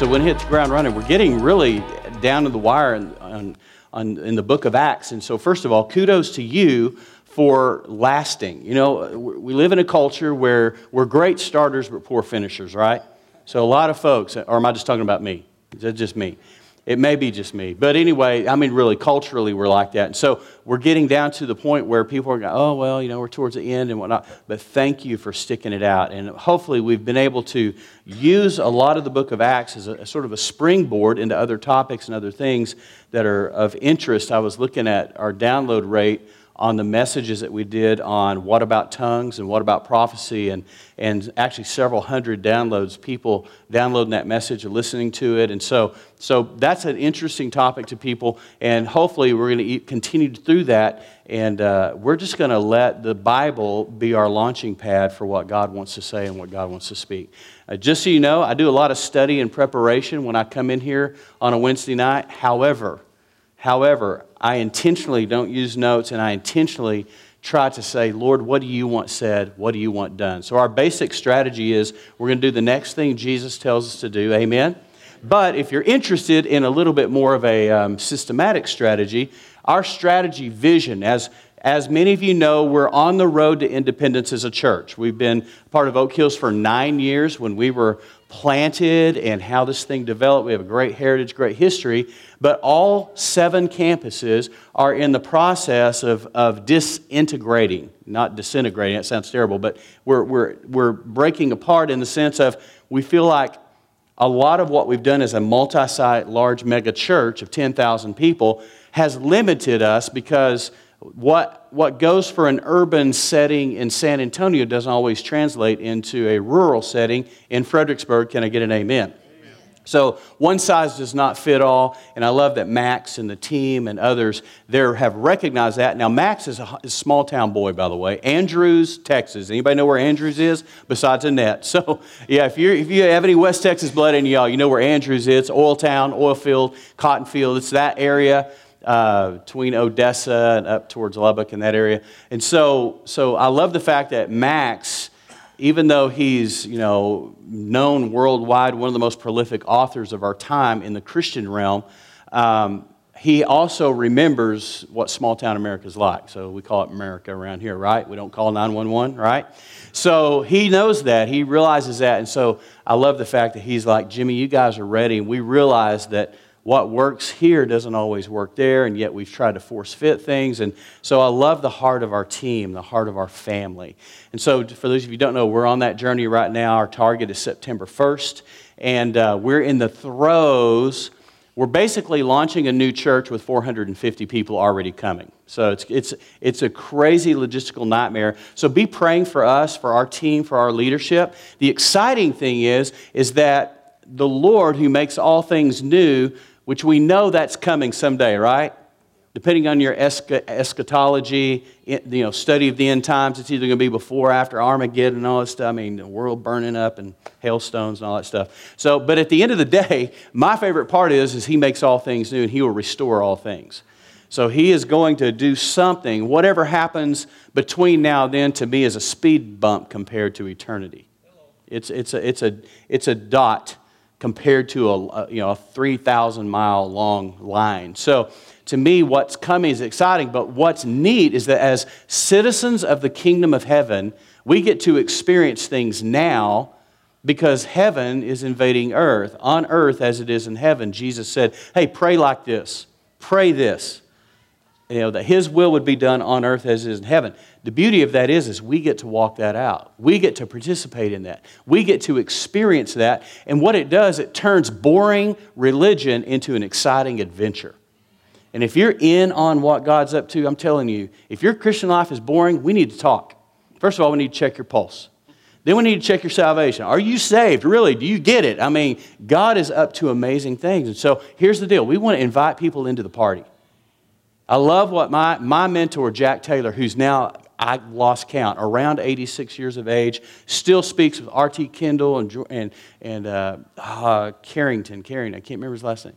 So when it the ground running, we're getting really down to the wire in, on, on, in the book of Acts. And so, first of all, kudos to you for lasting. You know, we live in a culture where we're great starters but poor finishers, right? So a lot of folks, or am I just talking about me? Is that just me? It may be just me. But anyway, I mean, really, culturally, we're like that. And so we're getting down to the point where people are going, oh, well, you know, we're towards the end and whatnot. But thank you for sticking it out. And hopefully, we've been able to use a lot of the book of Acts as a, a sort of a springboard into other topics and other things that are of interest. I was looking at our download rate on the messages that we did on what about tongues and what about prophecy, and, and actually several hundred downloads, people downloading that message and listening to it. And so, so that's an interesting topic to people, and hopefully we're going to continue through that, and uh, we're just going to let the Bible be our launching pad for what God wants to say and what God wants to speak. Uh, just so you know, I do a lot of study and preparation when I come in here on a Wednesday night. However, However, I intentionally don't use notes and I intentionally try to say, Lord, what do you want said? What do you want done? So, our basic strategy is we're going to do the next thing Jesus tells us to do. Amen? But if you're interested in a little bit more of a um, systematic strategy, our strategy vision, as as many of you know, we're on the road to independence as a church. We've been part of Oak Hills for nine years when we were planted and how this thing developed. We have a great heritage, great history, but all seven campuses are in the process of, of disintegrating, not disintegrating, that sounds terrible, but we're, we're, we're breaking apart in the sense of we feel like a lot of what we've done as a multi site, large mega church of 10,000 people has limited us because what, what goes for an urban setting in San Antonio doesn't always translate into a rural setting in Fredericksburg. Can I get an amen? So one size does not fit all, and I love that Max and the team and others there have recognized that. Now Max is a, small town boy, by the way. Andrews, Texas. Anybody know where Andrews is besides Annette? So yeah, if you if you have any West Texas blood in y'all, you know where Andrews is. Oil town, oil field, cotton field. It's that area uh, between Odessa and up towards Lubbock in that area. And so, so I love the fact that Max, even though he's you know known worldwide, one of the most prolific authors of our time in the Christian realm, um, he also remembers what small town America is like. So we call it America around here, right? We don't call 911, right? So he knows that. He realizes that. And so I love the fact that he's like, Jimmy, you guys are ready. And we realize that what works here doesn't always work there, and yet we've tried to force fit things. And so I love the heart of our team, the heart of our family. And so, for those of you who don't know, we're on that journey right now. Our target is September 1st, and uh, we're in the throes. We're basically launching a new church with 450 people already coming. So it's, it's, it's a crazy logistical nightmare. So be praying for us, for our team, for our leadership. The exciting thing is, is that the Lord who makes all things new which we know that's coming someday, right? Depending on your eschatology, you know, study of the end times, it's either going to be before, after Armageddon, and all that stuff. I mean, the world burning up and hailstones and all that stuff. So, but at the end of the day, my favorite part is, is He makes all things new and He will restore all things. So He is going to do something. Whatever happens between now and then, to me, is a speed bump compared to eternity. It's, it's, a, it's, a, it's a dot compared to a, you know, a 3,000 mile long line. So to me, what's coming is exciting, but what's neat is that as citizens of the kingdom of heaven, we get to experience things now because heaven is invading earth. On earth as it is in heaven, Jesus said, Hey, pray like this, pray this you know, that His will would be done on earth as it is in heaven. The beauty of that is, is we get to walk that out. We get to participate in that. We get to experience that. And what it does, it turns boring religion into an exciting adventure. And if you're in on what God's up to, I'm telling you, if your Christian life is boring, we need to talk. First of all, we need to check your pulse. Then we need to check your salvation. Are you saved? Really? Do you get it? I mean, God is up to amazing things. And so here's the deal we want to invite people into the party. I love what my, my mentor, Jack Taylor, who's now, I lost count, around 86 years of age, still speaks with R.T. Kendall and, and, and uh, uh, Carrington. Carrington, I can't remember his last name.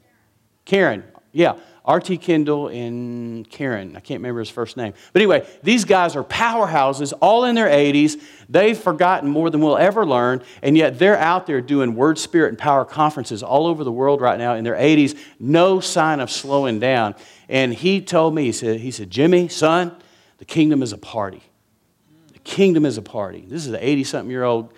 Carrin, yeah. R.T. Kendall and Carrin. I can't remember his first name. But anyway, these guys are powerhouses, all in their 80s. They've forgotten more than we'll ever learn, and yet they're out there doing Word, Spirit, and Power conferences all over the world right now in their 80s. No sign of slowing down. And he told me, he said, he said Jimmy, son, the kingdom is a party. The kingdom is a party. This is an 80 something year old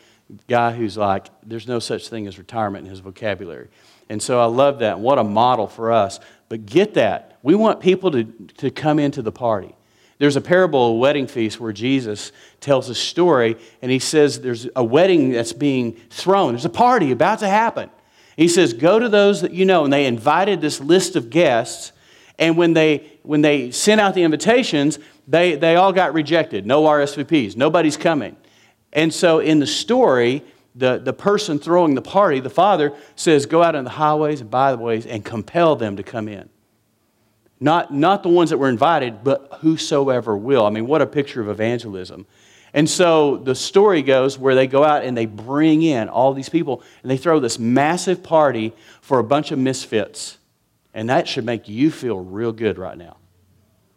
guy who's like, there's no such thing as retirement in his vocabulary. And so I love that. What a model for us. But get that. We want people to, to come into the party. There's a parable, of a wedding feast, where Jesus tells a story and he says there's a wedding that's being thrown. There's a party about to happen. He says, Go to those that you know. And they invited this list of guests. And when they, when they sent out the invitations, they, they all got rejected. No RSVPs. Nobody's coming. And so in the story, the, the person throwing the party, the father, says, Go out on the highways and byways and compel them to come in. Not, not the ones that were invited, but whosoever will. I mean, what a picture of evangelism. And so the story goes where they go out and they bring in all these people and they throw this massive party for a bunch of misfits. And that should make you feel real good right now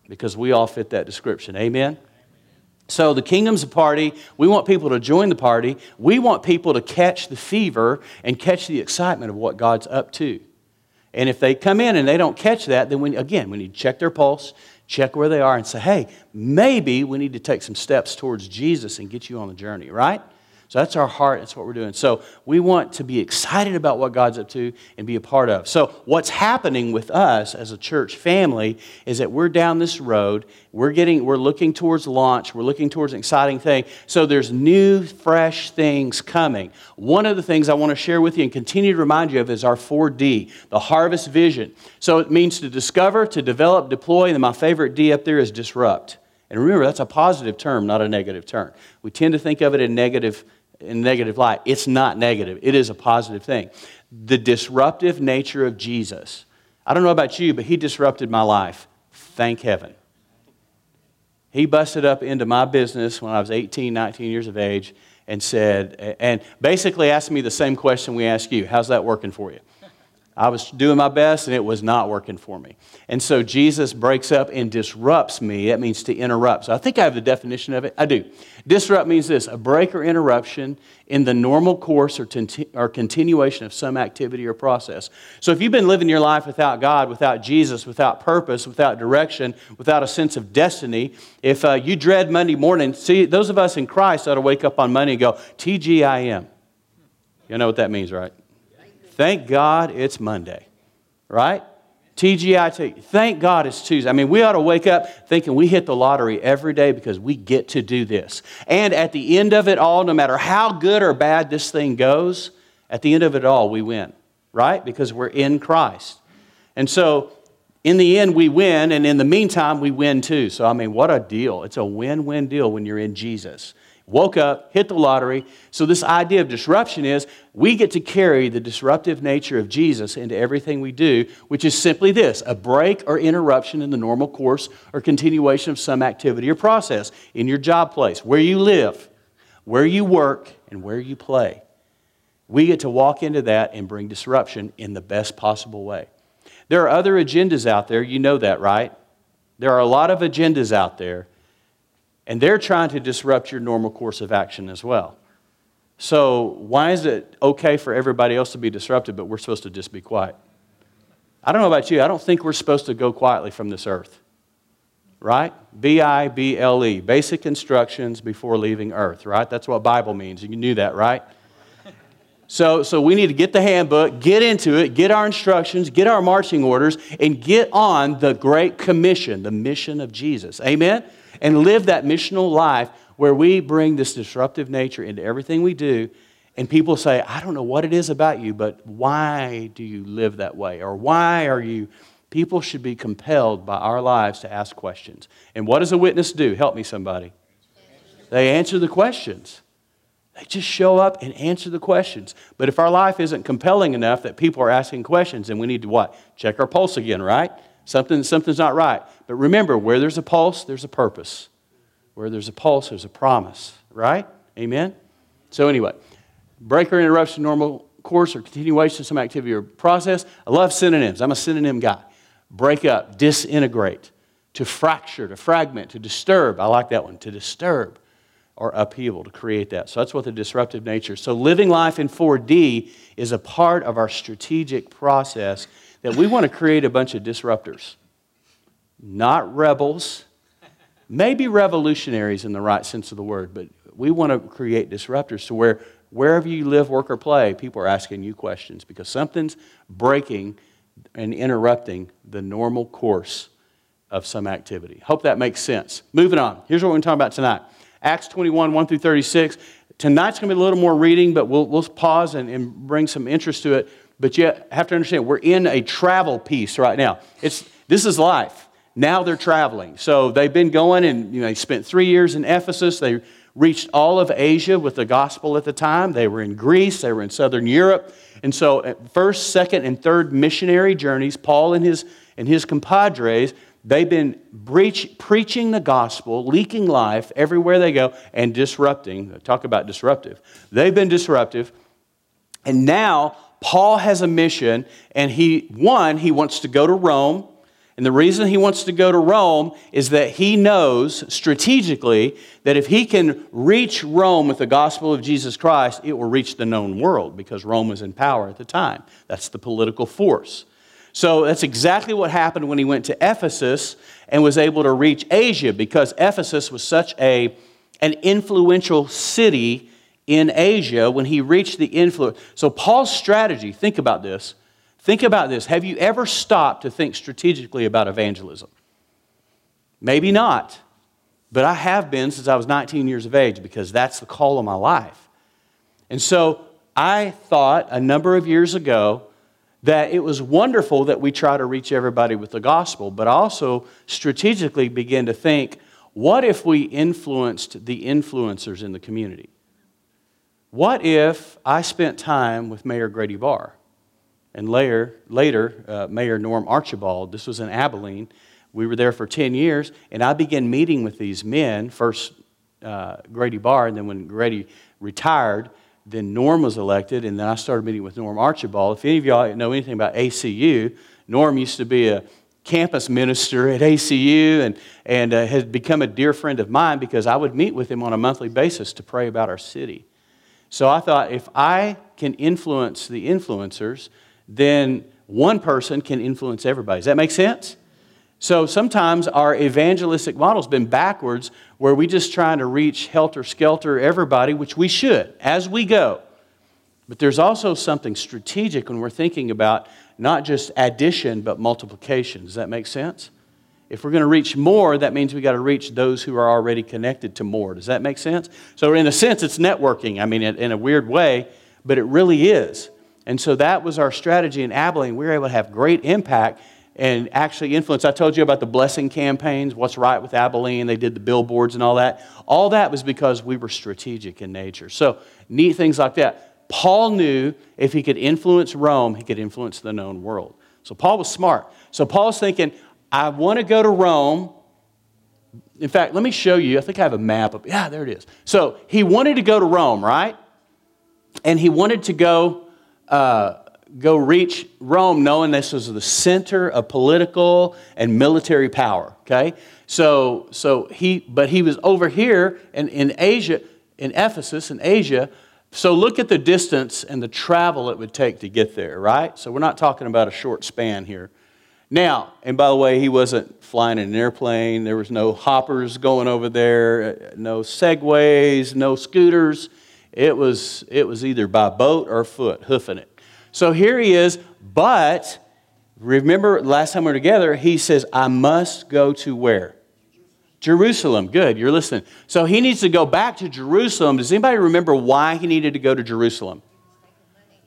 because we all fit that description. Amen? So the kingdom's a party. We want people to join the party. We want people to catch the fever and catch the excitement of what God's up to. And if they come in and they don't catch that, then we, again, we need to check their pulse, check where they are, and say, hey, maybe we need to take some steps towards Jesus and get you on the journey, right? So that's our heart. That's what we're doing. So we want to be excited about what God's up to and be a part of. So what's happening with us as a church family is that we're down this road. We're getting, we're looking towards launch. We're looking towards an exciting thing. So there's new, fresh things coming. One of the things I want to share with you and continue to remind you of is our 4D, the harvest vision. So it means to discover, to develop, deploy, and my favorite D up there is disrupt. And remember, that's a positive term, not a negative term. We tend to think of it in negative in negative light. It's not negative, it is a positive thing. The disruptive nature of Jesus. I don't know about you, but he disrupted my life. Thank heaven. He busted up into my business when I was 18, 19 years of age and said, and basically asked me the same question we ask you How's that working for you? I was doing my best and it was not working for me. And so Jesus breaks up and disrupts me. That means to interrupt. So I think I have the definition of it. I do. Disrupt means this a break or interruption in the normal course or, or continuation of some activity or process. So if you've been living your life without God, without Jesus, without purpose, without direction, without a sense of destiny, if uh, you dread Monday morning, see, those of us in Christ ought to wake up on Monday and go, TGIM. You know what that means, right? Thank God it's Monday, right? TGIT. Thank God it's Tuesday. I mean, we ought to wake up thinking we hit the lottery every day because we get to do this. And at the end of it all, no matter how good or bad this thing goes, at the end of it all, we win, right? Because we're in Christ. And so, in the end, we win, and in the meantime, we win too. So, I mean, what a deal. It's a win win deal when you're in Jesus woke up, hit the lottery. So, this idea of disruption is we get to carry the disruptive nature of Jesus into everything we do, which is simply this a break or interruption in the normal course or continuation of some activity or process in your job place, where you live, where you work, and where you play. We get to walk into that and bring disruption in the best possible way. There are other agendas out there, you know that, right? There are a lot of agendas out there and they're trying to disrupt your normal course of action as well. So, why is it okay for everybody else to be disrupted, but we're supposed to just be quiet? I don't know about you. I don't think we're supposed to go quietly from this earth. Right? B I B L E, basic instructions before leaving earth, right? That's what Bible means. You knew that, right? So, so we need to get the handbook, get into it, get our instructions, get our marching orders, and get on the Great Commission, the mission of Jesus. Amen? And live that missional life where we bring this disruptive nature into everything we do. And people say, I don't know what it is about you, but why do you live that way? Or why are you. People should be compelled by our lives to ask questions. And what does a witness do? Help me, somebody. They answer the questions. They just show up and answer the questions. But if our life isn't compelling enough that people are asking questions, then we need to what? Check our pulse again, right? Something, something's not right. But remember, where there's a pulse, there's a purpose. Where there's a pulse, there's a promise, right? Amen? So, anyway, breaker interruption, normal course or continuation of some activity or process. I love synonyms. I'm a synonym guy. Break up, disintegrate, to fracture, to fragment, to disturb. I like that one, to disturb or upheaval to create that. So that's what the disruptive nature. So living life in 4D is a part of our strategic process that we want to create a bunch of disruptors. Not rebels, maybe revolutionaries in the right sense of the word, but we want to create disruptors to where wherever you live, work, or play, people are asking you questions because something's breaking and interrupting the normal course of some activity. Hope that makes sense. Moving on. Here's what we're going to talk about tonight Acts 21, 1 through 36. Tonight's going to be a little more reading, but we'll, we'll pause and, and bring some interest to it. But you have to understand, we're in a travel piece right now. It's, this is life. Now they're traveling. So they've been going and you know, they spent three years in Ephesus. They reached all of Asia with the gospel at the time. They were in Greece, they were in southern Europe. And so, uh, first, second, and third missionary journeys, Paul and his, and his compadres, they've been breach, preaching the gospel, leaking life everywhere they go, and disrupting. Talk about disruptive. They've been disruptive. And now, Paul has a mission, and he, one, he wants to go to Rome and the reason he wants to go to Rome is that he knows strategically that if he can reach Rome with the gospel of Jesus Christ, it will reach the known world because Rome was in power at the time. That's the political force. So that's exactly what happened when he went to Ephesus and was able to reach Asia because Ephesus was such a, an influential city in Asia when he reached the influence. So Paul's strategy, think about this Think about this. Have you ever stopped to think strategically about evangelism? Maybe not, but I have been since I was 19 years of age because that's the call of my life. And so I thought a number of years ago that it was wonderful that we try to reach everybody with the gospel, but also strategically begin to think what if we influenced the influencers in the community? What if I spent time with Mayor Grady Barr? And later, later uh, Mayor Norm Archibald, this was in Abilene. We were there for 10 years, and I began meeting with these men, first uh, Grady Barr, and then when Grady retired, then Norm was elected, and then I started meeting with Norm Archibald. If any of y'all know anything about ACU, Norm used to be a campus minister at ACU and, and uh, has become a dear friend of mine because I would meet with him on a monthly basis to pray about our city. So I thought if I can influence the influencers, then one person can influence everybody. Does that make sense? So sometimes our evangelistic model's been backwards where we're just trying to reach helter skelter everybody, which we should as we go. But there's also something strategic when we're thinking about not just addition but multiplication. Does that make sense? If we're going to reach more, that means we got to reach those who are already connected to more. Does that make sense? So, in a sense, it's networking. I mean, in a weird way, but it really is. And so that was our strategy in Abilene. We were able to have great impact and actually influence. I told you about the blessing campaigns, what's right with Abilene. They did the billboards and all that. All that was because we were strategic in nature. So, neat things like that. Paul knew if he could influence Rome, he could influence the known world. So, Paul was smart. So, Paul's thinking, I want to go to Rome. In fact, let me show you. I think I have a map of, yeah, there it is. So, he wanted to go to Rome, right? And he wanted to go uh, go reach Rome knowing this was the center of political and military power, okay? So, so he, but he was over here in, in Asia, in Ephesus, in Asia. So look at the distance and the travel it would take to get there, right? So we're not talking about a short span here. Now, and by the way, he wasn't flying in an airplane. There was no hoppers going over there, uh, no segways, no scooters. It was, it was either by boat or foot, hoofing it. So here he is, but remember last time we were together, he says, I must go to where? Jerusalem. Good, you're listening. So he needs to go back to Jerusalem. Does anybody remember why he needed to go to Jerusalem?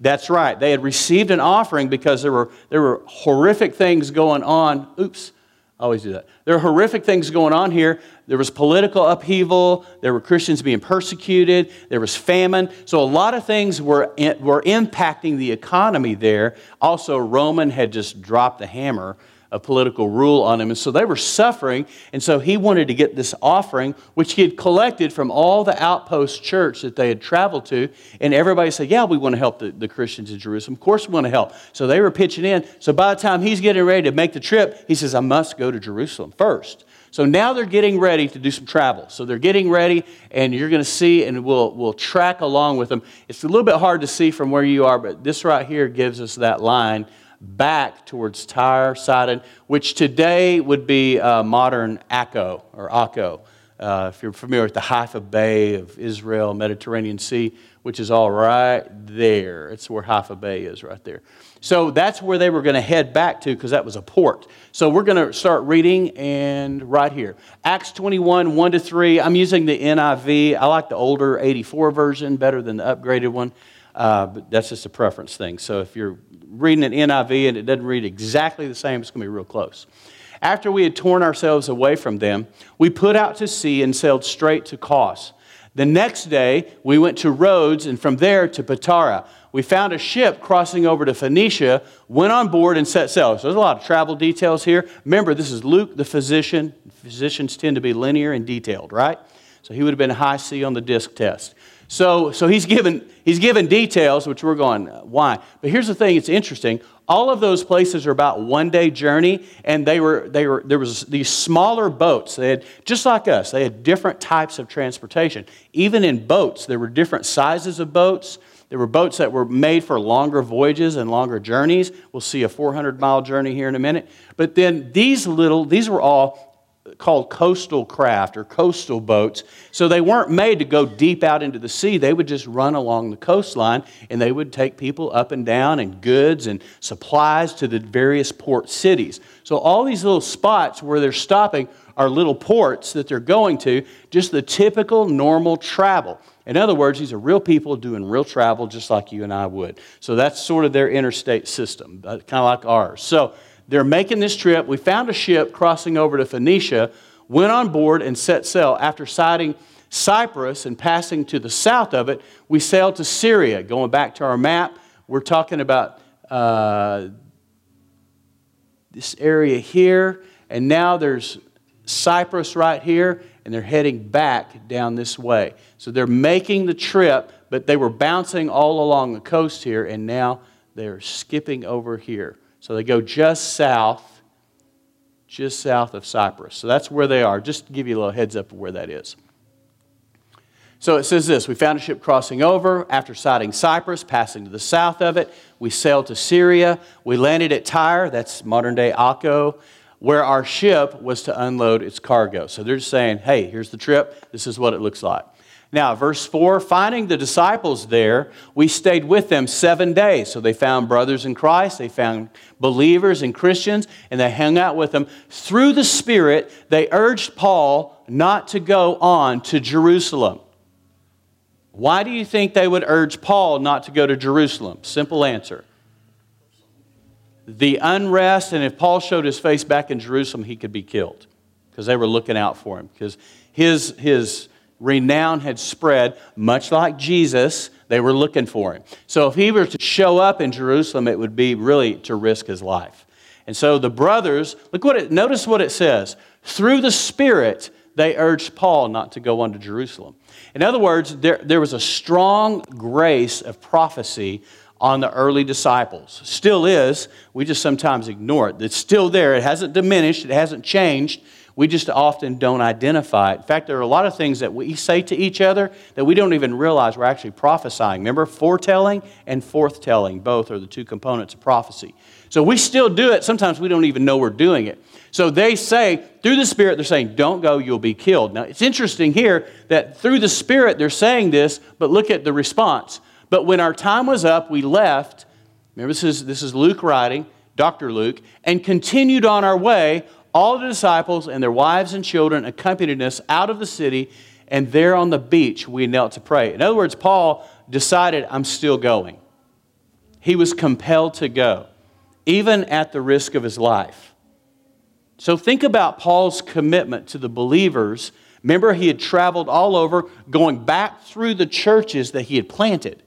That's right. They had received an offering because there were, there were horrific things going on. Oops, I always do that. There are horrific things going on here. There was political upheaval. There were Christians being persecuted. There was famine. So a lot of things were, were impacting the economy there. Also, Roman had just dropped the hammer of political rule on him. And so they were suffering. And so he wanted to get this offering, which he had collected from all the outpost church that they had traveled to. And everybody said, Yeah, we want to help the, the Christians in Jerusalem. Of course, we want to help. So they were pitching in. So by the time he's getting ready to make the trip, he says, I must go to Jerusalem first. So now they're getting ready to do some travel. So they're getting ready, and you're going to see, and we'll, we'll track along with them. It's a little bit hard to see from where you are, but this right here gives us that line back towards Tyre, Sidon, which today would be uh, modern Akko or Akko. Uh, if you're familiar with the Haifa Bay of Israel, Mediterranean Sea, which is all right there. It's where Haifa Bay is right there. So that's where they were going to head back to because that was a port. So we're going to start reading and right here. Acts 21, 1 to 3. I'm using the NIV. I like the older 84 version better than the upgraded one. Uh, but that's just a preference thing. So if you're reading an NIV and it doesn't read exactly the same, it's going to be real close. After we had torn ourselves away from them, we put out to sea and sailed straight to Kos. The next day, we went to Rhodes and from there to Patara. We found a ship crossing over to Phoenicia, went on board, and set sail. So there's a lot of travel details here. Remember, this is Luke, the physician. Physicians tend to be linear and detailed, right? So he would have been high C on the DISC test. So, so he's, given, he's given details, which we're going, uh, why? But here's the thing it's interesting. All of those places are about one day journey, and they were, they were, there was these smaller boats. They had, just like us, they had different types of transportation. Even in boats, there were different sizes of boats. There were boats that were made for longer voyages and longer journeys. We'll see a 400 mile journey here in a minute. But then these little, these were all called coastal craft or coastal boats. So they weren't made to go deep out into the sea. They would just run along the coastline and they would take people up and down and goods and supplies to the various port cities. So all these little spots where they're stopping are little ports that they're going to, just the typical normal travel. In other words, these are real people doing real travel just like you and I would. So that's sort of their interstate system, uh, kind of like ours. So they're making this trip. We found a ship crossing over to Phoenicia, went on board, and set sail. After sighting Cyprus and passing to the south of it, we sailed to Syria. Going back to our map, we're talking about uh, this area here, and now there's Cyprus right here, and they're heading back down this way. So they're making the trip, but they were bouncing all along the coast here, and now they're skipping over here. So they go just south, just south of Cyprus. So that's where they are, just to give you a little heads up of where that is. So it says this We found a ship crossing over. After sighting Cyprus, passing to the south of it, we sailed to Syria. We landed at Tyre, that's modern day Akko, where our ship was to unload its cargo. So they're just saying, hey, here's the trip. This is what it looks like. Now, verse 4 finding the disciples there, we stayed with them seven days. So they found brothers in Christ, they found believers and Christians, and they hung out with them. Through the Spirit, they urged Paul not to go on to Jerusalem. Why do you think they would urge Paul not to go to Jerusalem? Simple answer. The unrest, and if Paul showed his face back in Jerusalem, he could be killed because they were looking out for him. Because his, his renown had spread, much like Jesus, they were looking for him. So if he were to show up in Jerusalem, it would be really to risk his life. And so the brothers, look what it, notice what it says. Through the Spirit, they urged Paul not to go on to Jerusalem. In other words, there, there was a strong grace of prophecy on the early disciples. Still is. We just sometimes ignore it. It's still there. It hasn't diminished, it hasn't changed. We just often don't identify it. In fact, there are a lot of things that we say to each other that we don't even realize we're actually prophesying. Remember, foretelling and forthtelling, both are the two components of prophecy. So we still do it. Sometimes we don't even know we're doing it. So they say, through the Spirit, they're saying, don't go, you'll be killed. Now, it's interesting here that through the Spirit, they're saying this, but look at the response. But when our time was up, we left. Remember, this is, this is Luke writing, Dr. Luke, and continued on our way all the disciples and their wives and children accompanied us out of the city, and there on the beach we knelt to pray. In other words, Paul decided, I'm still going. He was compelled to go, even at the risk of his life. So think about Paul's commitment to the believers. Remember, he had traveled all over, going back through the churches that he had planted.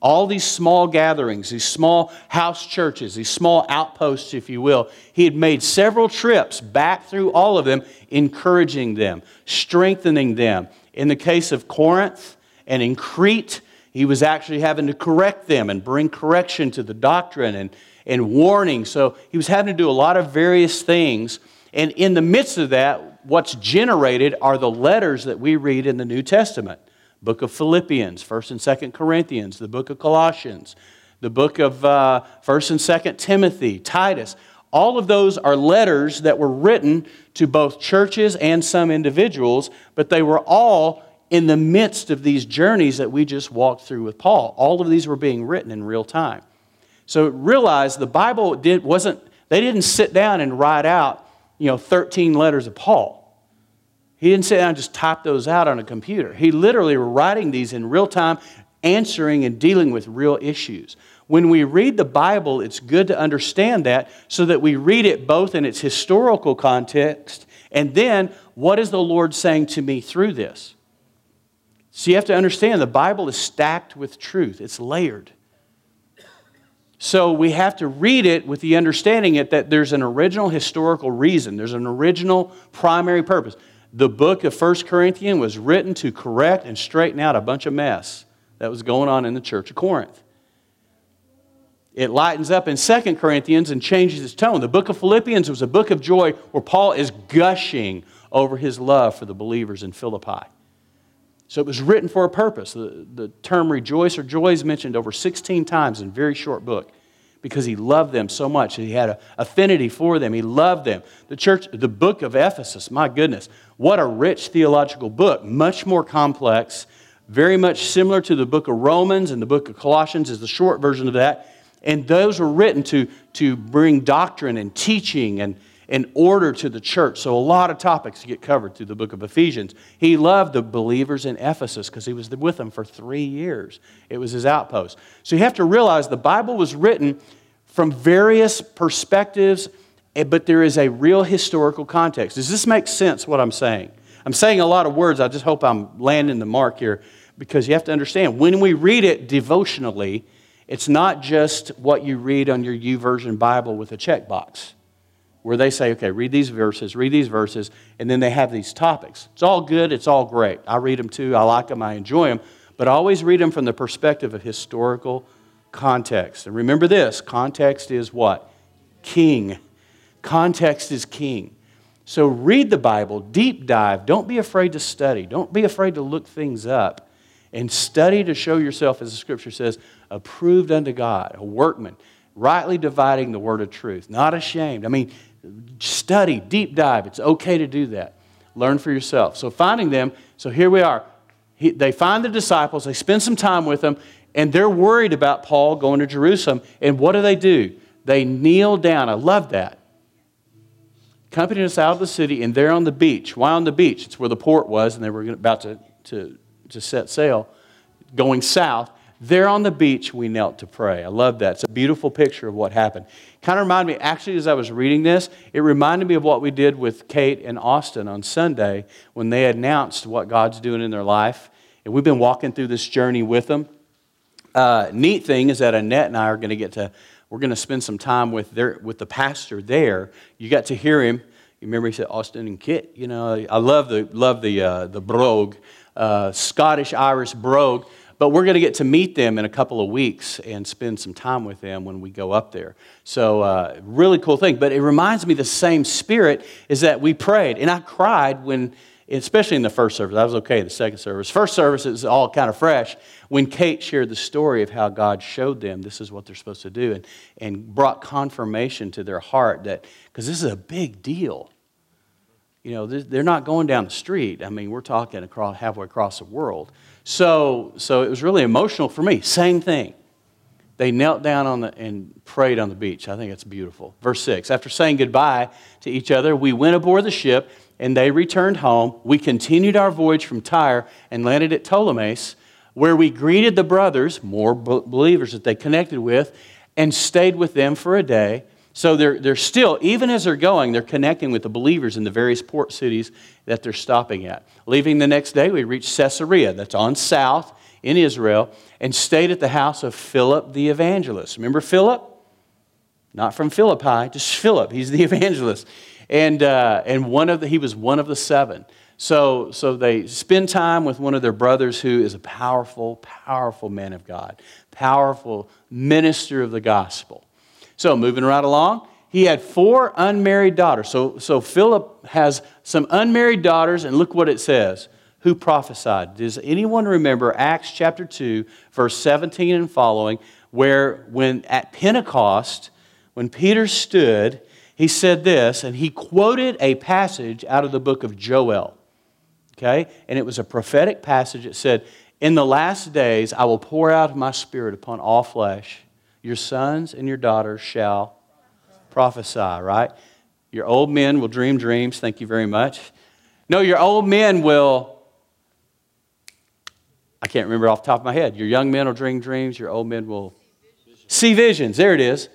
All these small gatherings, these small house churches, these small outposts, if you will. He had made several trips back through all of them, encouraging them, strengthening them. In the case of Corinth and in Crete, he was actually having to correct them and bring correction to the doctrine and, and warning. So he was having to do a lot of various things. And in the midst of that, what's generated are the letters that we read in the New Testament book of Philippians, 1st and 2nd Corinthians, the book of Colossians, the book of uh, 1st and 2nd Timothy, Titus. All of those are letters that were written to both churches and some individuals, but they were all in the midst of these journeys that we just walked through with Paul. All of these were being written in real time. So realize the Bible did, wasn't, they didn't sit down and write out, you know, 13 letters of Paul. He didn't sit down and just type those out on a computer. He literally writing these in real time, answering and dealing with real issues. When we read the Bible, it's good to understand that so that we read it both in its historical context and then what is the Lord saying to me through this? So you have to understand the Bible is stacked with truth, it's layered. So we have to read it with the understanding that there's an original historical reason, there's an original primary purpose the book of First Corinthians was written to correct and straighten out a bunch of mess that was going on in the church of Corinth. It lightens up in Second Corinthians and changes its tone. The book of Philippians was a book of joy where Paul is gushing over his love for the believers in Philippi. So it was written for a purpose. The, the term rejoice or joy is mentioned over 16 times in a very short book because he loved them so much. He had an affinity for them. He loved them. The church, the book of Ephesus, my goodness, what a rich theological book, much more complex, very much similar to the book of Romans and the book of Colossians is the short version of that. And those were written to, to bring doctrine and teaching and, and order to the church. So a lot of topics get covered through the book of Ephesians. He loved the believers in Ephesus because he was with them for three years. It was his outpost. So you have to realize the Bible was written from various perspectives, eh, but there is a real historical context. Does this make sense, what I'm saying? I'm saying a lot of words. I just hope I'm landing the mark here because you have to understand when we read it devotionally, it's not just what you read on your YouVersion Bible with a checkbox where they say, okay, read these verses, read these verses, and then they have these topics. It's all good, it's all great. I read them too, I like them, I enjoy them, but I always read them from the perspective of historical context. And remember this context is what? King. Context is king. So read the Bible, deep dive. Don't be afraid to study. Don't be afraid to look things up. And study to show yourself, as the scripture says, approved unto God, a workman, rightly dividing the word of truth, not ashamed. I mean, study, deep dive. It's okay to do that. Learn for yourself. So finding them, so here we are. He, they find the disciples, they spend some time with them, and they're worried about Paul going to Jerusalem. And what do they do? They kneel down. I love that. Accompanying us out of the city, and they're on the beach. Why on the beach? It's where the port was, and they were about to, to, to set sail going south. There on the beach, we knelt to pray. I love that. It's a beautiful picture of what happened. Kind of reminded me, actually, as I was reading this, it reminded me of what we did with Kate and Austin on Sunday when they announced what God's doing in their life. And we've been walking through this journey with them uh, neat thing is that Annette and I are going to get to, we're going to spend some time with, their, with the pastor there. You got to hear him. You remember he said Austin and Kit. You know, I love the, love the, uh, the brogue, uh, Scottish Irish brogue. But we're going to get to meet them in a couple of weeks and spend some time with them when we go up there. So, uh, really cool thing. But it reminds me the same spirit is that we prayed. And I cried when especially in the first service. I was okay the second service. First service is all kind of fresh. When Kate shared the story of how God showed them this is what they're supposed to do and, and brought confirmation to their heart that, because this is a big deal. You know, they're not going down the street. I mean, we're talking across, halfway across the world. So, so it was really emotional for me. Same thing. They knelt down on the, and prayed on the beach. I think it's beautiful. Verse 6 After saying goodbye to each other, we went aboard the ship and they returned home. We continued our voyage from Tyre and landed at Ptolemais, where we greeted the brothers, more believers that they connected with, and stayed with them for a day. So they're, they're still, even as they're going, they're connecting with the believers in the various port cities that they're stopping at. Leaving the next day, we reached Caesarea, that's on south in Israel and stayed at the house of Philip the evangelist. Remember Philip? Not from Philippi, just Philip. He's the evangelist. And, uh, and one of the, he was one of the seven. So, so they spend time with one of their brothers who is a powerful, powerful man of God, powerful minister of the gospel. So, moving right along, he had four unmarried daughters. So, so Philip has some unmarried daughters, and look what it says. Who prophesied? Does anyone remember Acts chapter 2, verse 17 and following, where when at Pentecost, when Peter stood, he said this, and he quoted a passage out of the book of Joel. Okay? And it was a prophetic passage. It said, In the last days I will pour out my spirit upon all flesh. Your sons and your daughters shall prophesy, right? Your old men will dream dreams. Thank you very much. No, your old men will, I can't remember off the top of my head. Your young men will dream dreams. Your old men will see visions. There it is.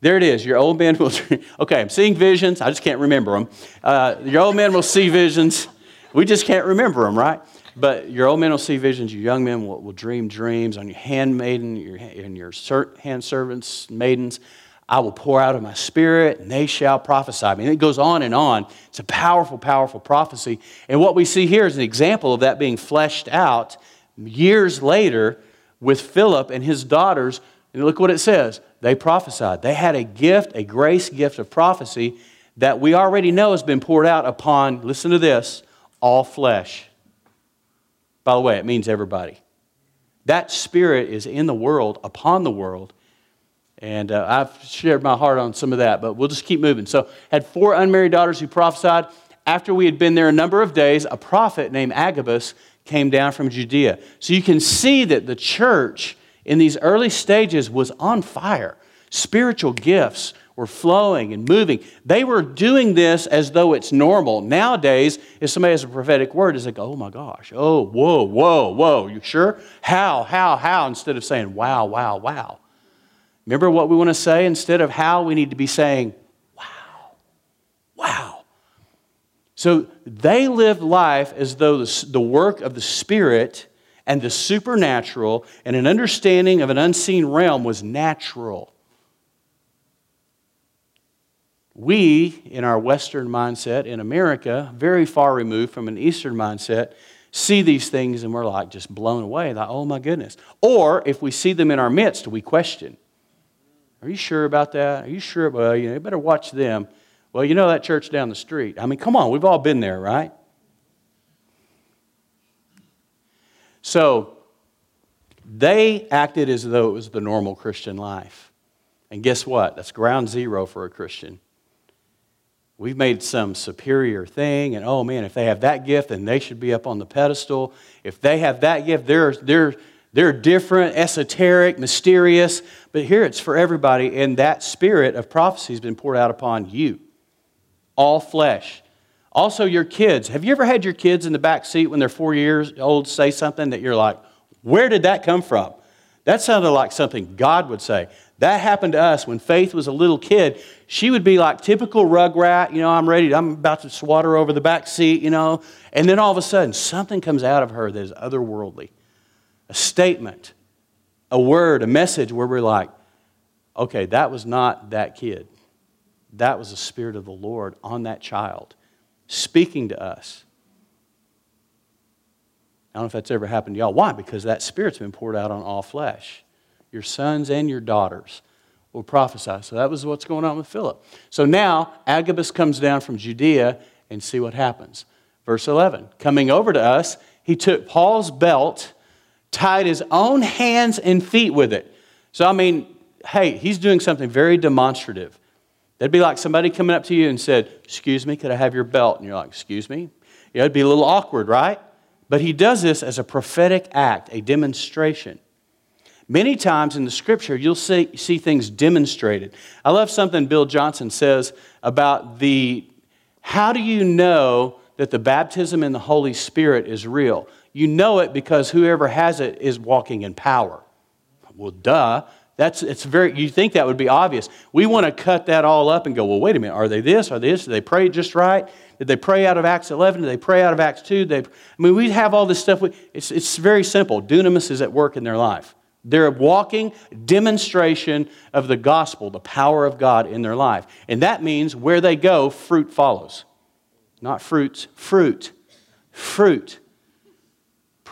There it is. Your old men will. Okay, I'm seeing visions. I just can't remember them. Uh, your old men will see visions. We just can't remember them, right? But your old men will see visions. Your young men will, will dream dreams. On your handmaiden, your, and your hand servants, maidens, I will pour out of my spirit, and they shall prophesy. I mean, it goes on and on. It's a powerful, powerful prophecy. And what we see here is an example of that being fleshed out years later with Philip and his daughters. And look what it says they prophesied. They had a gift, a grace gift of prophecy that we already know has been poured out upon, listen to this, all flesh. By the way, it means everybody. That spirit is in the world, upon the world. And uh, I've shared my heart on some of that, but we'll just keep moving. So, had four unmarried daughters who prophesied. After we had been there a number of days, a prophet named Agabus came down from Judea. So you can see that the church in these early stages was on fire. Spiritual gifts were flowing and moving. They were doing this as though it's normal. Nowadays, if somebody has a prophetic word, it's like, oh my gosh, oh, whoa, whoa, whoa, you sure? How, how, how, instead of saying, wow, wow, wow. Remember what we want to say? Instead of how, we need to be saying, wow, wow. So they lived life as though the, work of the Spirit and the supernatural and an understanding of an unseen realm was natural. We, in our Western mindset in America, very far removed from an Eastern mindset, see these things and we're like just blown away, like, oh my goodness. Or if we see them in our midst, we question. Are you sure about that? Are you sure? Well, you, know, you better watch them. Well, you know that church down the street. I mean, come on, we've all been there, right? So they acted as though it was the normal Christian life. And guess what? That's ground zero for a Christian. We've made some superior thing, and oh man, if they have that gift, then they should be up on the pedestal. If they have that gift, they're, they're, they're different, esoteric, mysterious. But here it's for everybody, and that spirit of prophecy has been poured out upon you. All flesh. Also, your kids. Have you ever had your kids in the back seat when they're four years old say something that you're like, where did that come from? That sounded like something God would say. That happened to us when Faith was a little kid. She would be like typical rug rat, you know, I'm ready, I'm about to swat her over the back seat, you know. And then all of a sudden, something comes out of her that is otherworldly. A statement, a word, a message where we're like, okay, that was not that kid. That was the Spirit of the Lord on that child speaking to us. I don't know if that's ever happened to y'all. Why? Because that Spirit's been poured out on all flesh your sons and your daughters will prophesy. So that was what's going on with Philip. So now Agabus comes down from Judea and see what happens. Verse 11 Coming over to us, he took Paul's belt, tied his own hands and feet with it. So, I mean, hey, he's doing something very demonstrative. That'd be like somebody coming up to you and said, Excuse me, could I have your belt? And you're like, Excuse me? Yeah, it'd be a little awkward, right? But he does this as a prophetic act, a demonstration. Many times in the scripture, you'll see, see things demonstrated. I love something Bill Johnson says about the how do you know that the baptism in the Holy Spirit is real? You know it because whoever has it is walking in power. Well, duh. That's, it's very, you think that would be obvious. We want to cut that all up and go, well, wait a minute, are they this? Are they this? Did they pray just right? Did they pray out of Acts 11? Did they pray out of Acts 2? They, I mean, we have all this stuff. We, It's, it's very simple. Dunamis is at work in their life. They're a walking demonstration of the gospel, the power of God in their life. And that means where they go, fruit follows. Not fruits, fruit. Fruit.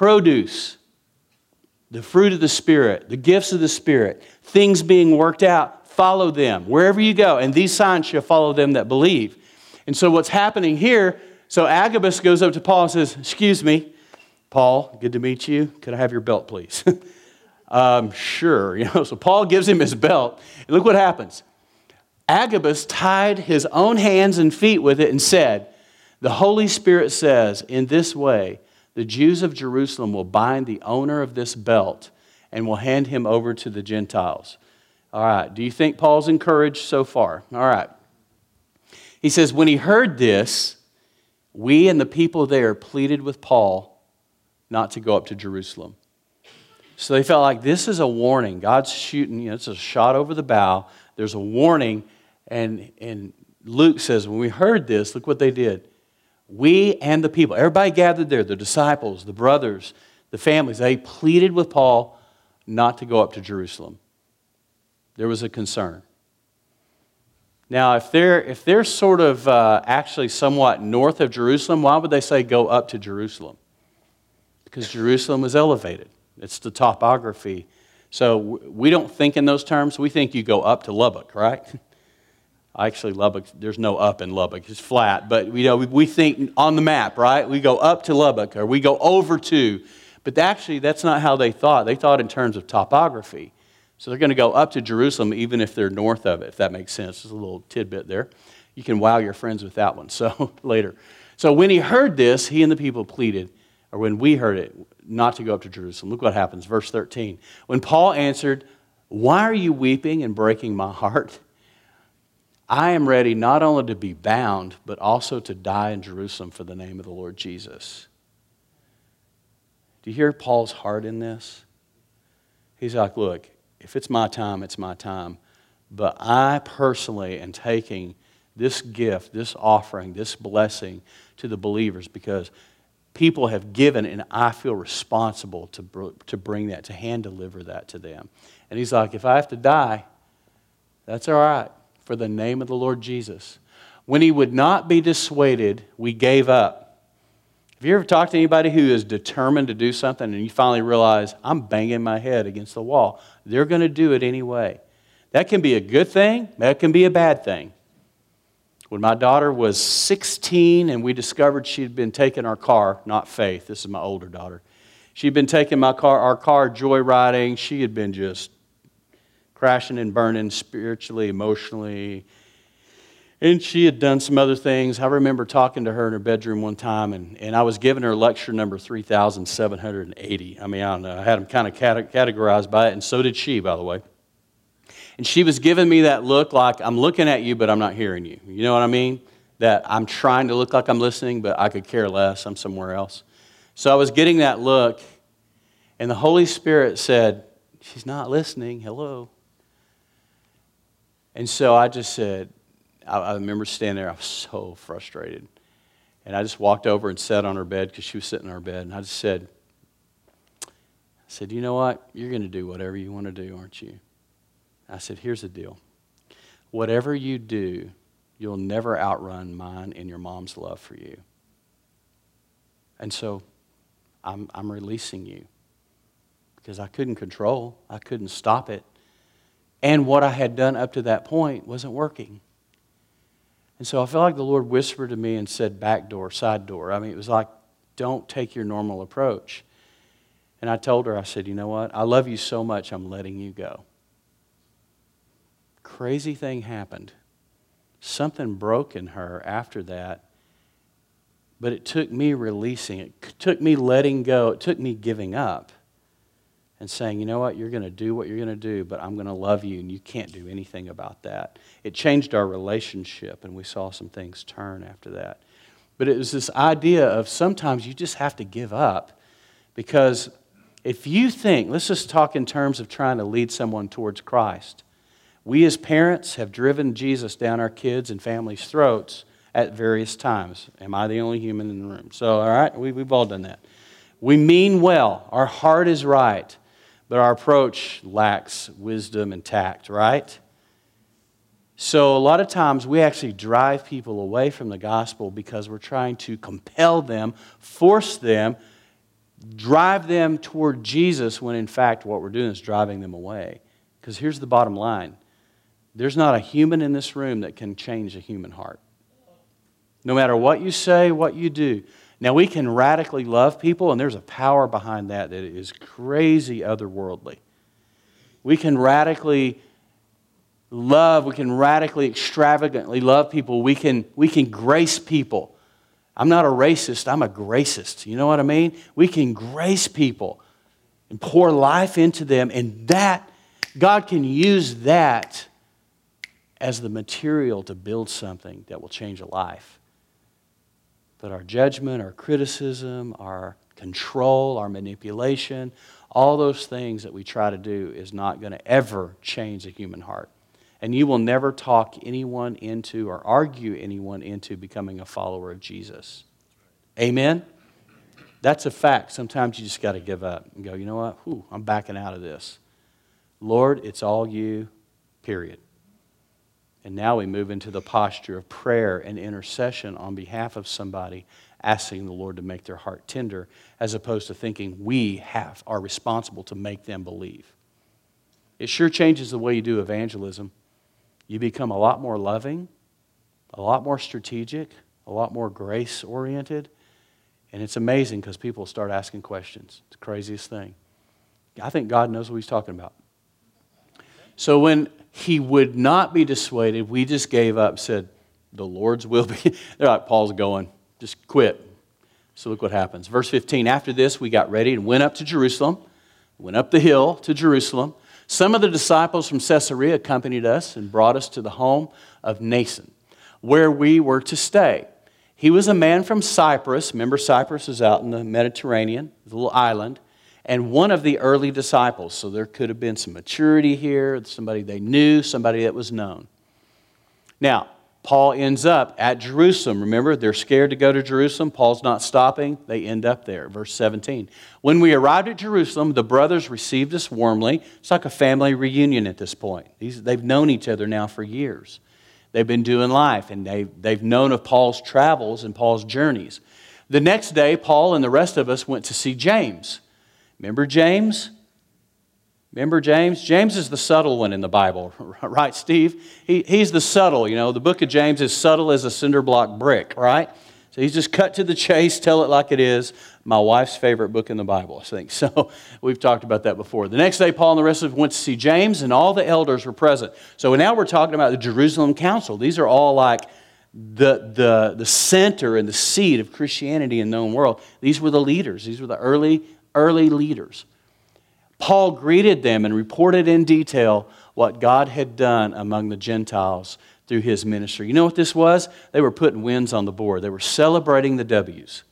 Produce. The fruit of the Spirit, the gifts of the Spirit, things being worked out, follow them wherever you go. And these signs shall follow them that believe. And so what's happening here, so Agabus goes up to Paul and says, Excuse me, Paul, good to meet you. Could I have your belt, please? um, sure. You know, so Paul gives him his belt. And look what happens. Agabus tied his own hands and feet with it and said, The Holy Spirit says, In this way, the Jews of Jerusalem will bind the owner of this belt and will hand him over to the Gentiles. All right, do you think Paul's encouraged so far? All right. He says, When he heard this, we and the people there pleaded with Paul not to go up to Jerusalem. So they felt like this is a warning. God's shooting, you know, it's a shot over the bow. There's a warning. And, and Luke says, when we heard this, look what they did. We and the people, everybody gathered there, the disciples, the brothers, the families, they pleaded with Paul not to go up to Jerusalem. There was a concern. Now, if they're, if they're sort of uh, actually somewhat north of Jerusalem, why would they say go up to Jerusalem? Because Jerusalem was elevated, it's the topography. So we don't think in those terms. We think you go up to Lubbock, right? Actually, Lubbock, there's no up in Lubbock. It's flat. But you know, we think on the map, right? We go up to Lubbock or we go over to. But actually, that's not how they thought. They thought in terms of topography. So they're going to go up to Jerusalem even if they're north of it, if that makes sense. There's a little tidbit there. You can wow your friends with that one. So later. So when he heard this, he and the people pleaded, or when we heard it, not to go up to Jerusalem. Look what happens, verse 13. When Paul answered, Why are you weeping and breaking my heart? I am ready not only to be bound, but also to die in Jerusalem for the name of the Lord Jesus. Do you hear Paul's heart in this? He's like, look, if it's my time, it's my time. But I personally am taking this gift, this offering, this blessing to the believers because people have given and I feel responsible to, to bring that, to hand deliver that to them. And he's like, if I have to die, that's all right for the name of the Lord Jesus. When he would not be dissuaded, we gave up. Have you ever talked to anybody who is determined to do something and you finally realize, I'm banging my head against the wall? They're going to do it anyway. That can be a good thing, that can be a bad thing. When my daughter was 16 and we discovered she'd been taking our car, not Faith, this is my older daughter. She'd been taking my car, our car joyriding. She had been just crashing and burning spiritually, emotionally. And she had done some other things. I remember talking to her in her bedroom one time, and, and I was giving her lecture number 3,780. I mean, I don't know. I had them kind of categorized by it, and so did she, by the way. And she was giving me that look like I'm looking at you, but I'm not hearing you. You know what I mean? That I'm trying to look like I'm listening, but I could care less. I'm somewhere else. So I was getting that look, and the Holy Spirit said, She's not listening. Hello. And so I just said, I, I remember standing there, I was so frustrated. And I just walked over and sat on her bed because she was sitting on her bed. And I just said, I said, you know what? You're going to do whatever you want to do, aren't you? I said, here's the deal. Whatever you do, you'll never outrun mine and your mom's love for you. And so I'm, I'm releasing you because I couldn't control, I couldn't stop it. And what I had done up to that point wasn't working. And so I felt like the Lord whispered to me and said, back door, side door. I mean, it was like, don't take your normal approach. And I told her, I said, you know what? I love you so much, I'm letting you go. Crazy thing happened. Something broke in her after that, but it took me releasing, it took me letting go, it took me giving up and saying, you know what, you're going to do what you're going to do, but I'm going to love you, and you can't do anything about that. It changed our relationship, and we saw some things turn after that. But it was this idea of sometimes you just have to give up because If you think, let's just talk in terms of trying to lead someone towards Christ. We as parents have driven Jesus down our kids' and families' throats at various times. Am I the only human in the room? So, all right, we, we've all done that. We mean well, our heart is right, but our approach lacks wisdom and tact, right? So, a lot of times we actually drive people away from the gospel because we're trying to compel them, force them, drive them toward Jesus, when in fact what we're doing is driving them away. Because here's the bottom line there's not a human in this room that can change a human heart. No matter what you say, what you do. Now, we can radically love people, and there's a power behind that that is crazy otherworldly. We can radically love, we can radically, extravagantly love people. We can, we can grace people. I'm not a racist, I'm a gracist. You know what I mean? We can grace people and pour life into them, and that, God can use that as the material to build something that will change a life. But our judgment, our criticism, our control, our manipulation, all those things that we try to do is not going to ever change a human heart. And you will never talk anyone into or argue anyone into becoming a follower of Jesus. Amen? That's a fact. Sometimes you just got to give up and go, you know what? Whew, I'm backing out of this. Lord, it's all you, period. And now we move into the posture of prayer and intercession on behalf of somebody, asking the Lord to make their heart tender, as opposed to thinking we have are responsible to make them believe. It sure changes the way you do evangelism. You become a lot more loving, a lot more strategic, a lot more grace oriented. And it's amazing because people start asking questions. It's the craziest thing. I think God knows what He's talking about. So when he would not be dissuaded. We just gave up, said, The Lord's will be. They're like, Paul's going, just quit. So look what happens. Verse 15 After this, we got ready and went up to Jerusalem, went up the hill to Jerusalem. Some of the disciples from Caesarea accompanied us and brought us to the home of Mnason, where we were to stay. He was a man from Cyprus. Remember, Cyprus is out in the Mediterranean, the little island and one of the early disciples. So there could have been some maturity here, somebody they knew, somebody that was known. Now, Paul ends up at Jerusalem. Remember, they're scared to go to Jerusalem. Paul's not stopping. They end up there. Verse 17. When we arrived at Jerusalem, the brothers received us warmly. It's like a family reunion at this point. they've known each other now for years. They've been doing life, and they've, they've known of Paul's travels and Paul's journeys. The next day, Paul and the rest of us went to see James Remember James? Remember James? James is the subtle one in the Bible, right, Steve? He, he's the subtle, you know. The book of James is subtle as a cinder block brick, right? So he's just cut to the chase, tell it like it is. My wife's favorite book in the Bible, I think. So we've talked about that before. The next day, Paul and the rest of them went to see James, and all the elders were present. So now we're talking about the Jerusalem Council. These are all like the, the, the center and the seat of Christianity in the known world. These were the leaders, these were the early early leaders. Paul greeted them and reported in detail what God had done among the Gentiles through his ministry. You know what this was? They were putting wins on the board, they were celebrating the W's,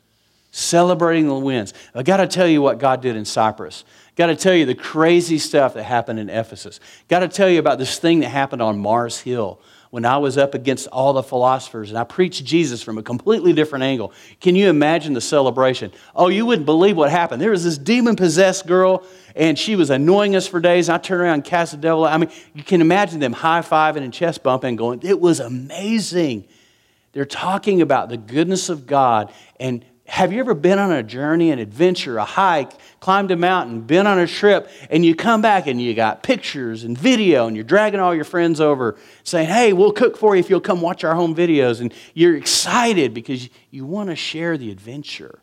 celebrating the wins. I got to tell you what God did in Cyprus. Got to tell you the crazy stuff that happened in Ephesus. Got to tell you about this thing that happened on Mars Hill when I was up against all the philosophers and I preached Jesus from a completely different angle. Can you imagine the celebration? Oh, you wouldn't believe what happened. There was this demon possessed girl and she was annoying us for days. I turned around and cast the devil out. I mean, you can imagine them high fiving and chest bumping, going, It was amazing. They're talking about the goodness of God and have you ever been on a journey, an adventure, a hike, climbed a mountain, been on a trip, and you come back and you got pictures and video, and you're dragging all your friends over saying, Hey, we'll cook for you if you'll come watch our home videos. And you're excited because you want to share the adventure.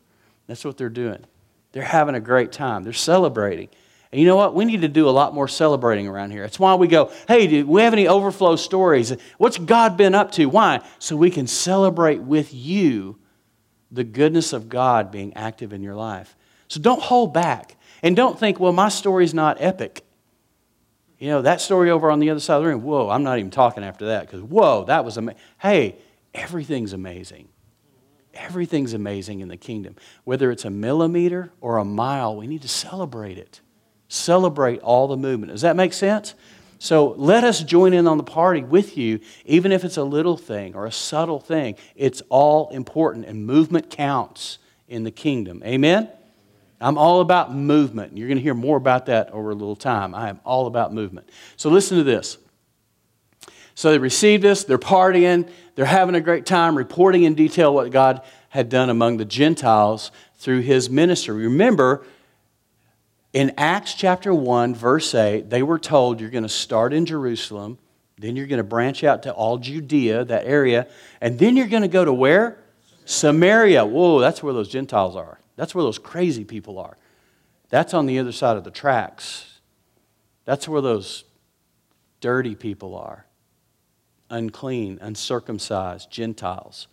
That's what they're doing. They're having a great time, they're celebrating. And you know what? We need to do a lot more celebrating around here. That's why we go, hey, do we have any overflow stories? What's God been up to? Why? So we can celebrate with you the goodness of God being active in your life. So don't hold back. And don't think, well, my story's not epic. You know, that story over on the other side of the room, whoa, I'm not even talking after that because, whoa, that was amazing. Hey, everything's amazing. Everything's amazing in the kingdom. Whether it's a millimeter or a mile, we need to celebrate it. Celebrate all the movement. Does that make sense? So let us join in on the party with you, even if it's a little thing or a subtle thing. It's all important, and movement counts in the kingdom. Amen? I'm all about movement. You're going to hear more about that over a little time. I am all about movement. So listen to this. So they received this, they're partying, they're having a great time, reporting in detail what God had done among the Gentiles through his ministry. Remember, in Acts chapter 1, verse 8, they were told you're going to start in Jerusalem, then you're going to branch out to all Judea, that area, and then you're going to go to where? Samaria. Whoa, that's where those Gentiles are. That's where those crazy people are. That's on the other side of the tracks. That's where those dirty people are unclean, uncircumcised, Gentiles.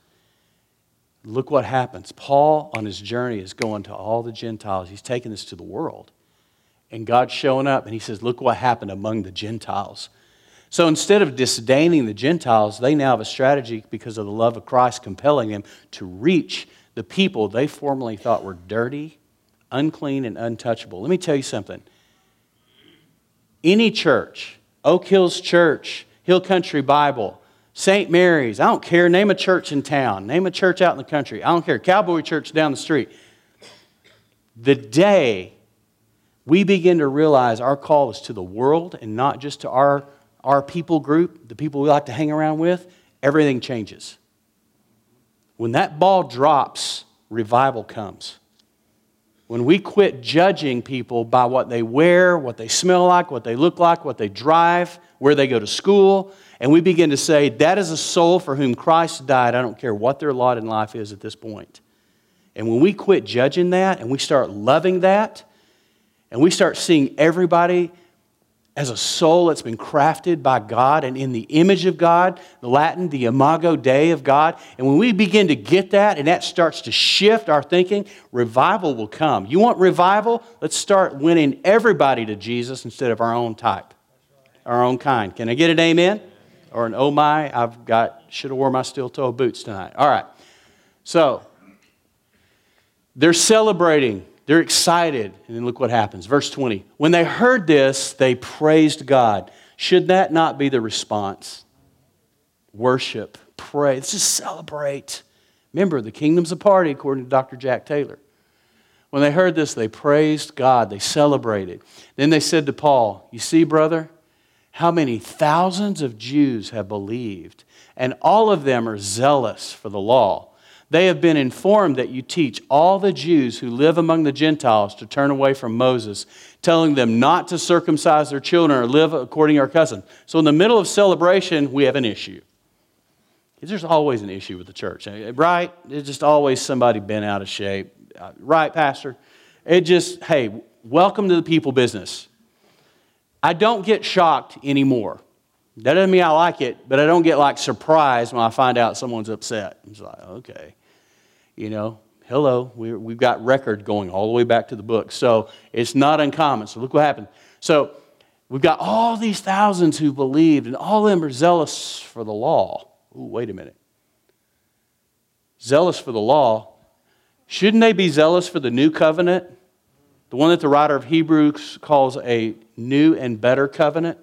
Look what happens. Paul, on his journey, is going to all the Gentiles. He's taking this to the world. And God's showing up, and he says, Look what happened among the Gentiles. So instead of disdaining the Gentiles, they now have a strategy because of the love of Christ compelling them to reach the people they formerly thought were dirty, unclean, and untouchable. Let me tell you something. Any church, Oak Hills Church, Hill Country Bible, St. Mary's, I don't care. Name a church in town, name a church out in the country. I don't care. Cowboy Church down the street. The day we begin to realize our call is to the world and not just to our, our people group, the people we like to hang around with, everything changes. When that ball drops, revival comes. When we quit judging people by what they wear, what they smell like, what they look like, what they drive, where they go to school, and we begin to say, that is a soul for whom Christ died. I don't care what their lot in life is at this point. And when we quit judging that and we start loving that, and we start seeing everybody as a soul that's been crafted by God and in the image of God, the Latin, the imago Dei of God. And when we begin to get that and that starts to shift our thinking, revival will come. You want revival? Let's start winning everybody to Jesus instead of our own type our own kind. Can I get an amen? Or an oh my, I've got, should have wore my steel toe boots tonight. All right. So, they're celebrating. They're excited. And then look what happens. Verse 20. When they heard this, they praised God. Should that not be the response? Worship, pray. Let's just celebrate. Remember, the kingdom's a party, according to Dr. Jack Taylor. When they heard this, they praised God. They celebrated. Then they said to Paul, You see, brother, how many thousands of Jews have believed, and all of them are zealous for the law. They have been informed that you teach all the Jews who live among the Gentiles to turn away from Moses, telling them not to circumcise their children or live according to our custom. So, in the middle of celebration, we have an issue. There's always an issue with the church, eh, right? There's just always somebody bent out of shape. Uh, right, Pastor? It just, hey, welcome to the people business. I don't get shocked anymore. That doesn't mean I like it, but I don't get like surprised when I find out someone's upset. It's like, okay, you know, hello, we have got record going all the way back to the book. So it's not uncommon. So look what happened. So we've got all these thousands who believed, and all of them are zealous for the law. Ooh, wait a minute. Zealous for the law. Shouldn't they be zealous for the new covenant? The one that the writer of Hebrews calls a new and better covenant.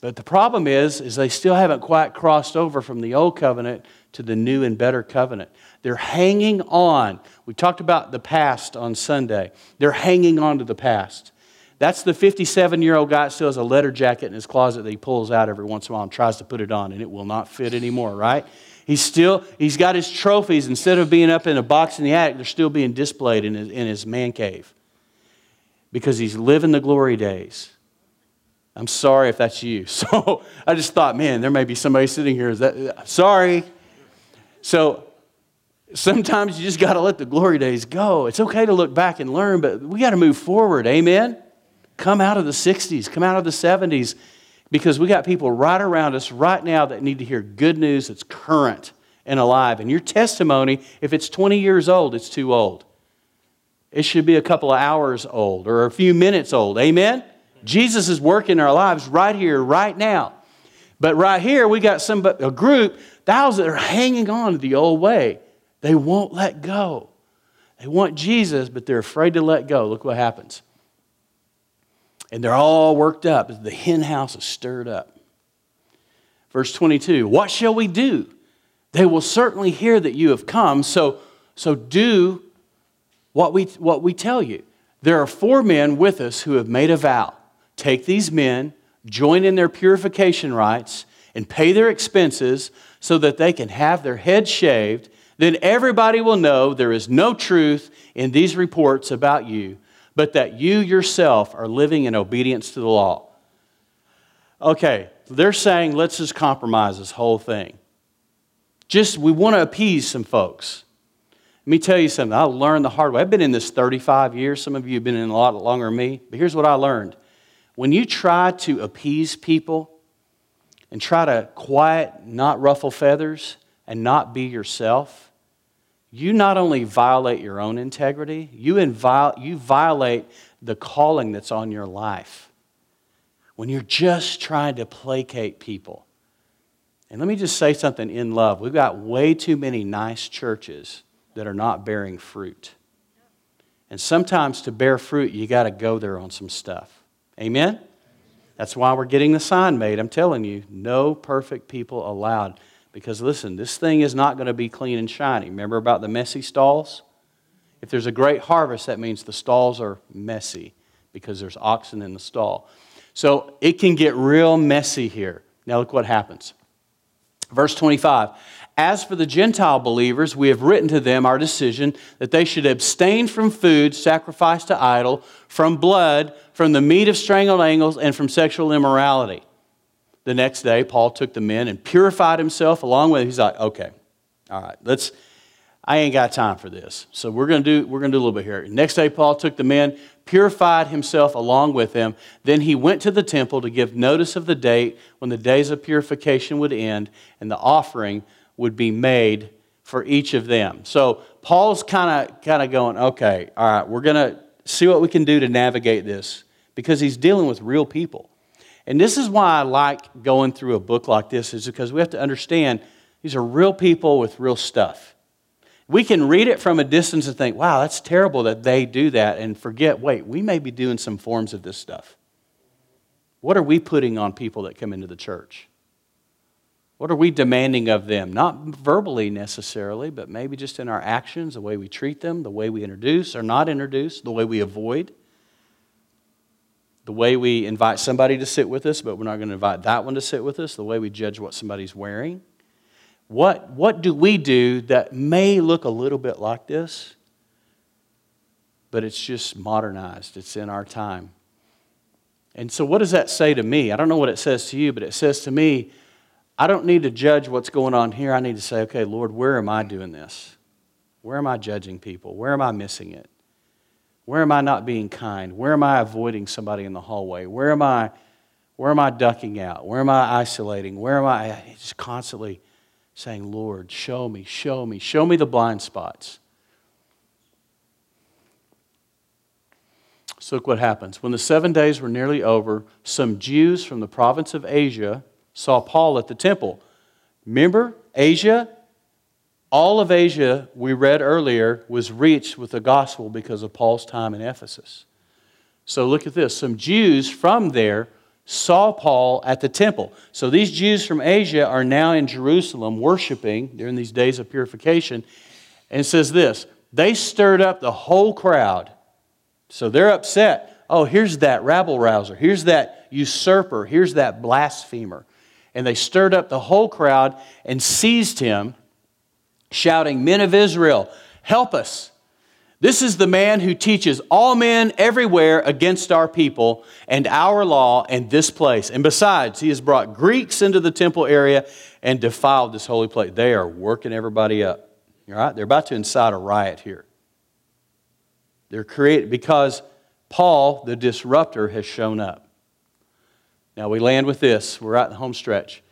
But the problem is, is they still haven't quite crossed over from the old covenant to the new and better covenant. They're hanging on. We talked about the past on Sunday. They're hanging on to the past. That's the 57 year old guy that still has a letter jacket in his closet that he pulls out every once in a while and tries to put it on, and it will not fit anymore, right? He's still, he's got his trophies. Instead of being up in a box in the attic, they're still being displayed in his, in his man cave because he's living the glory days. I'm sorry if that's you. So I just thought, man, there may be somebody sitting here. Is that sorry? So sometimes you just got to let the glory days go. It's okay to look back and learn, but we got to move forward. Amen. Come out of the 60s, come out of the 70s, because we got people right around us right now that need to hear good news that's current and alive. And your testimony, if it's 20 years old, it's too old. It should be a couple of hours old or a few minutes old. Amen? Jesus is working our lives right here, right now. But right here, we got some, a group, thousands that are hanging on to the old way. They won't let go. They want Jesus, but they're afraid to let go. Look what happens. And they're all worked up. The hen house is stirred up. Verse 22 What shall we do? They will certainly hear that you have come, so, so do what we, what we tell you. There are four men with us who have made a vow. Take these men, join in their purification rites, and pay their expenses so that they can have their heads shaved. Then everybody will know there is no truth in these reports about you, but that you yourself are living in obedience to the law. Okay, they're saying let's just compromise this whole thing. Just, we want to appease some folks. Let me tell you something. I learned the hard way. I've been in this 35 years. Some of you have been in a lot longer than me. But here's what I learned. When you try to appease people and try to quiet, not ruffle feathers, and not be yourself, you not only violate your own integrity, you, invol- you violate the calling that's on your life. When you're just trying to placate people. And let me just say something in love. We've got way too many nice churches that are not bearing fruit. And sometimes to bear fruit, you got to go there on some stuff. Amen? That's why we're getting the sign made. I'm telling you, no perfect people allowed. Because listen, this thing is not going to be clean and shiny. Remember about the messy stalls? If there's a great harvest, that means the stalls are messy because there's oxen in the stall. So it can get real messy here. Now look what happens. Verse 25 as for the Gentile believers, we have written to them our decision that they should abstain from food sacrificed to idol, from blood, from the meat of strangled animals, and from sexual immorality. The next day, Paul took the men and purified himself along with. Them. He's like, okay, all right, let's. I ain't got time for this, so we're gonna do we're gonna do a little bit here. Next day, Paul took the men, purified himself along with them. Then he went to the temple to give notice of the date when the days of purification would end and the offering would be made for each of them. So Paul's kind of kind of going, okay, all right, we're going to see what we can do to navigate this because he's dealing with real people. And this is why I like going through a book like this is because we have to understand these are real people with real stuff. We can read it from a distance and think, wow, that's terrible that they do that, and forget, wait, we may be doing some forms of this stuff. What are we putting on people that come into the church? What are we demanding of them? Not verbally necessarily, but maybe just in our actions, the way we treat them, the way we introduce or not introduce, the way we avoid, the way we invite somebody to sit with us, but we're not going to invite that one to sit with us, the way we judge what somebody's wearing. What, what do we do that may look a little bit like this, but it's just modernized? It's in our time. And so, what does that say to me? I don't know what it says to you, but it says to me, I don't need to judge what's going on here. I need to say, okay, Lord, where am I doing this? Where am I judging people? Where am I missing it? Where am I not being kind? Where am I avoiding somebody in the hallway? Where am I, where am I ducking out? Where am I isolating? Where am I just constantly saying, Lord, show me, show me, show me the blind spots? So look what happens. When the seven days were nearly over, some Jews from the province of Asia saw Paul at the temple. Remember, Asia? All of Asia, we read earlier, was reached with the gospel because of Paul's time in Ephesus. So look at this. Some Jews from there saw Paul at the temple. So these Jews from Asia are now in Jerusalem worshiping during these days of purification. And says this they stirred up the whole crowd. So they're upset. Oh, here's that rabble rouser. Here's that usurper. Here's that blasphemer and they stirred up the whole crowd and seized him, shouting, Men of Israel, help us. This is the man who teaches all men everywhere against our people and our law and this place. And besides, he has brought Greeks into the temple area and defiled this holy place. They are working everybody up. All right? They're about to incite a riot here. They're created because Paul, the disruptor, has shown up. Now we land with this. We're at the home stretch.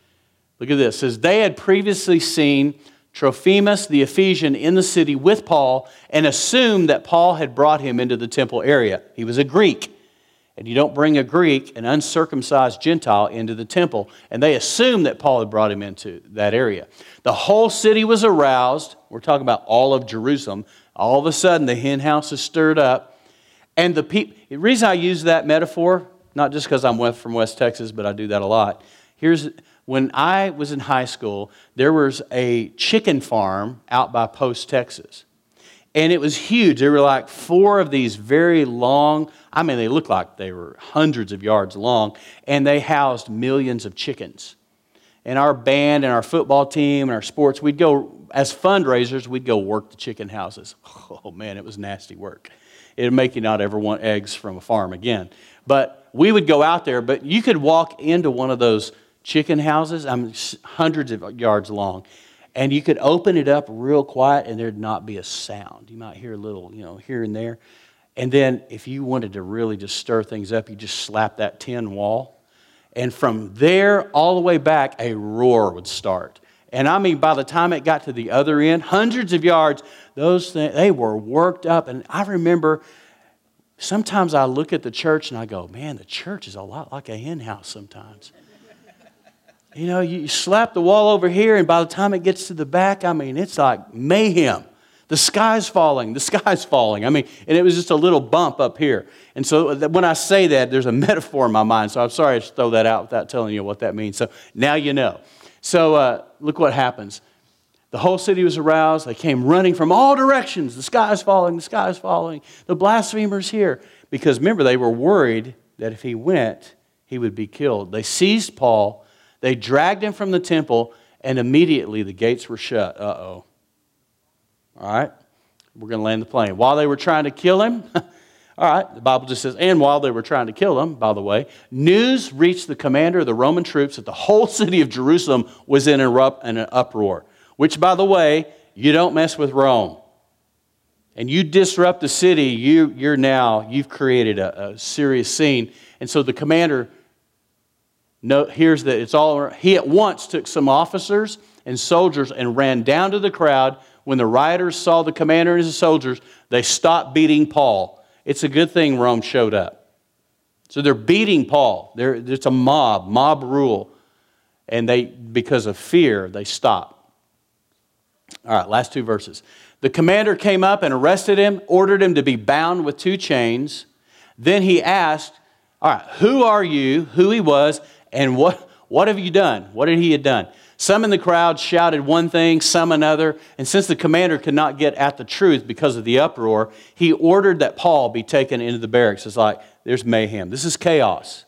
Look at this. It says they had previously seen Trophimus the Ephesian in the city with Paul and assumed that Paul had brought him into the temple area. He was a Greek. and you don't bring a Greek, an uncircumcised Gentile, into the temple. And they assumed that Paul had brought him into that area. The whole city was aroused. We're talking about all of Jerusalem. All of a sudden, the hen house is stirred up. And the, pe- the reason I use that metaphor, not just because I'm from West Texas, but I do that a lot. Here's when I was in high school, there was a chicken farm out by Post, Texas. And it was huge. There were like four of these very long, I mean, they looked like they were hundreds of yards long, and they housed millions of chickens. And our band and our football team and our sports, we'd go, as fundraisers, we'd go work the chicken houses. Oh man, it was nasty work. It'd make you not ever want eggs from a farm again. But we would go out there, but you could walk into one of those chicken houses, I mean, hundreds of yards long and you could open it up real quiet and there'd not be a sound. You might hear a little, you know, here and there. And then if you wanted to really just stir things up, you just slap that tin wall. And from there all the way back, a roar would start. And I mean, by the time it got to the other end, hundreds of yards, those things, they were worked up. And I remember sometimes I look at the church and I go, man, the church is a lot like a hen house sometimes. You know, you slap the wall over here, and by the time it gets to the back, I mean, it's like mayhem. The sky's falling, the sky's falling. I mean, and it was just a little bump up here. And so uh, when I say that, there's a metaphor in my mind. So I'm sorry I just throw that out without telling you what that means. So now you know. So uh, look what happens. The whole city was aroused. They came running from all directions. The sky is falling, the sky is falling. The blasphemer's here. Because remember, they were worried that if he went, he would be killed. They seized Paul they dragged him from the temple, and immediately the gates were shut. Uh oh. All right, we're going to land the plane. While they were trying to kill him, all right, the Bible just says, and while they were trying to kill him, by the way, news reached the commander of the Roman troops that the whole city of Jerusalem was in an uproar. Which, by the way, you don't mess with Rome. And you disrupt the city, you, you're now, you've created a, a serious scene. And so the commander here's that it's all. He at once took some officers and soldiers and ran down to the crowd. When the rioters saw the commander and his soldiers, they stopped beating Paul. It's a good thing Rome showed up. So they're beating Paul. They're, it's a mob, mob rule. And they, because of fear, they stop. All right, last two verses. The commander came up and arrested him, ordered him to be bound with two chains. Then he asked, All right, who are you, who he was, and what, what have you done? What did he have done? Some in the crowd shouted one thing, some another. And since the commander could not get at the truth because of the uproar, he ordered that Paul be taken into the barracks. It's like, there's mayhem. This is chaos.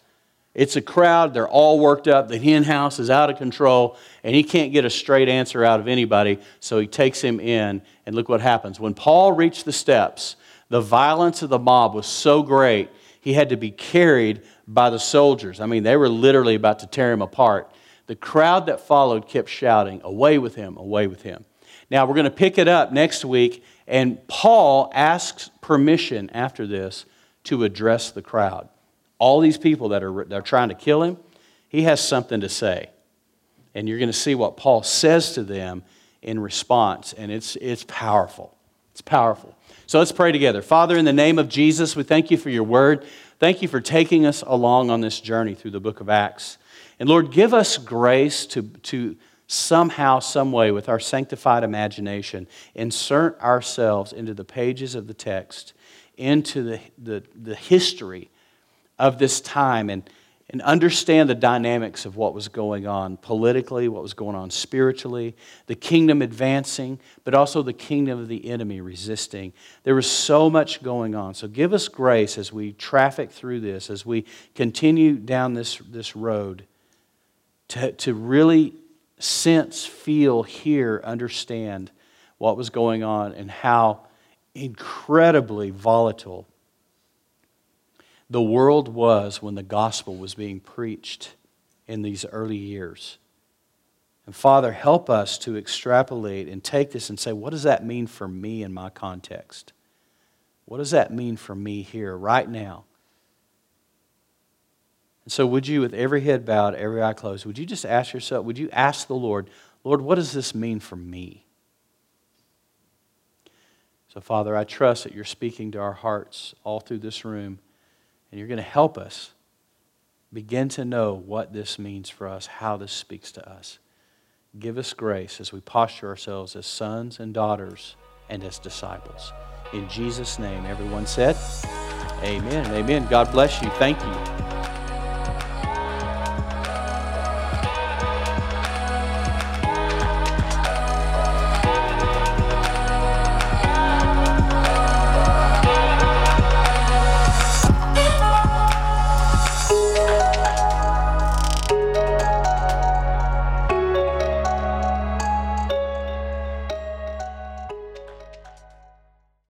It's a crowd. They're all worked up. The hen house is out of control, and he can't get a straight answer out of anybody. So he takes him in, and look what happens. When Paul reached the steps, the violence of the mob was so great, he had to be carried by the soldiers. I mean, they were literally about to tear him apart. The crowd that followed kept shouting, Away with him, away with him. Now, we're going to pick it up next week, and Paul asks permission after this to address the crowd. All these people that are, that are trying to kill him, he has something to say. And you're going to see what Paul says to them in response, and it's, it's powerful. It's powerful. So let's pray together. Father, in the name of Jesus, we thank you for your word. Thank you for taking us along on this journey through the book of Acts. And Lord, give us grace to, to somehow, some way, with our sanctified imagination, insert ourselves into the pages of the text, into the, the, the history of this time, and and understand the dynamics of what was going on politically, what was going on spiritually, the kingdom advancing, but also the kingdom of the enemy resisting. There was so much going on. So give us grace as we traffic through this, as we continue down this, this road, to, to really sense, feel, hear, understand what was going on and how incredibly volatile the world was when the gospel was being preached in these early years. And Father, help us to extrapolate and take this and say, what does that mean for me in my context? What does that mean for me here, right now? And so, would you, with every head bowed, every eye closed, would you just ask yourself, would you ask the Lord, Lord, what does this mean for me? So, Father, I trust that you're speaking to our hearts all through this room. And you're going to help us begin to know what this means for us, how this speaks to us. Give us grace as we posture ourselves as sons and daughters and as disciples. In Jesus' name, everyone said, Amen. Amen. God bless you. Thank you.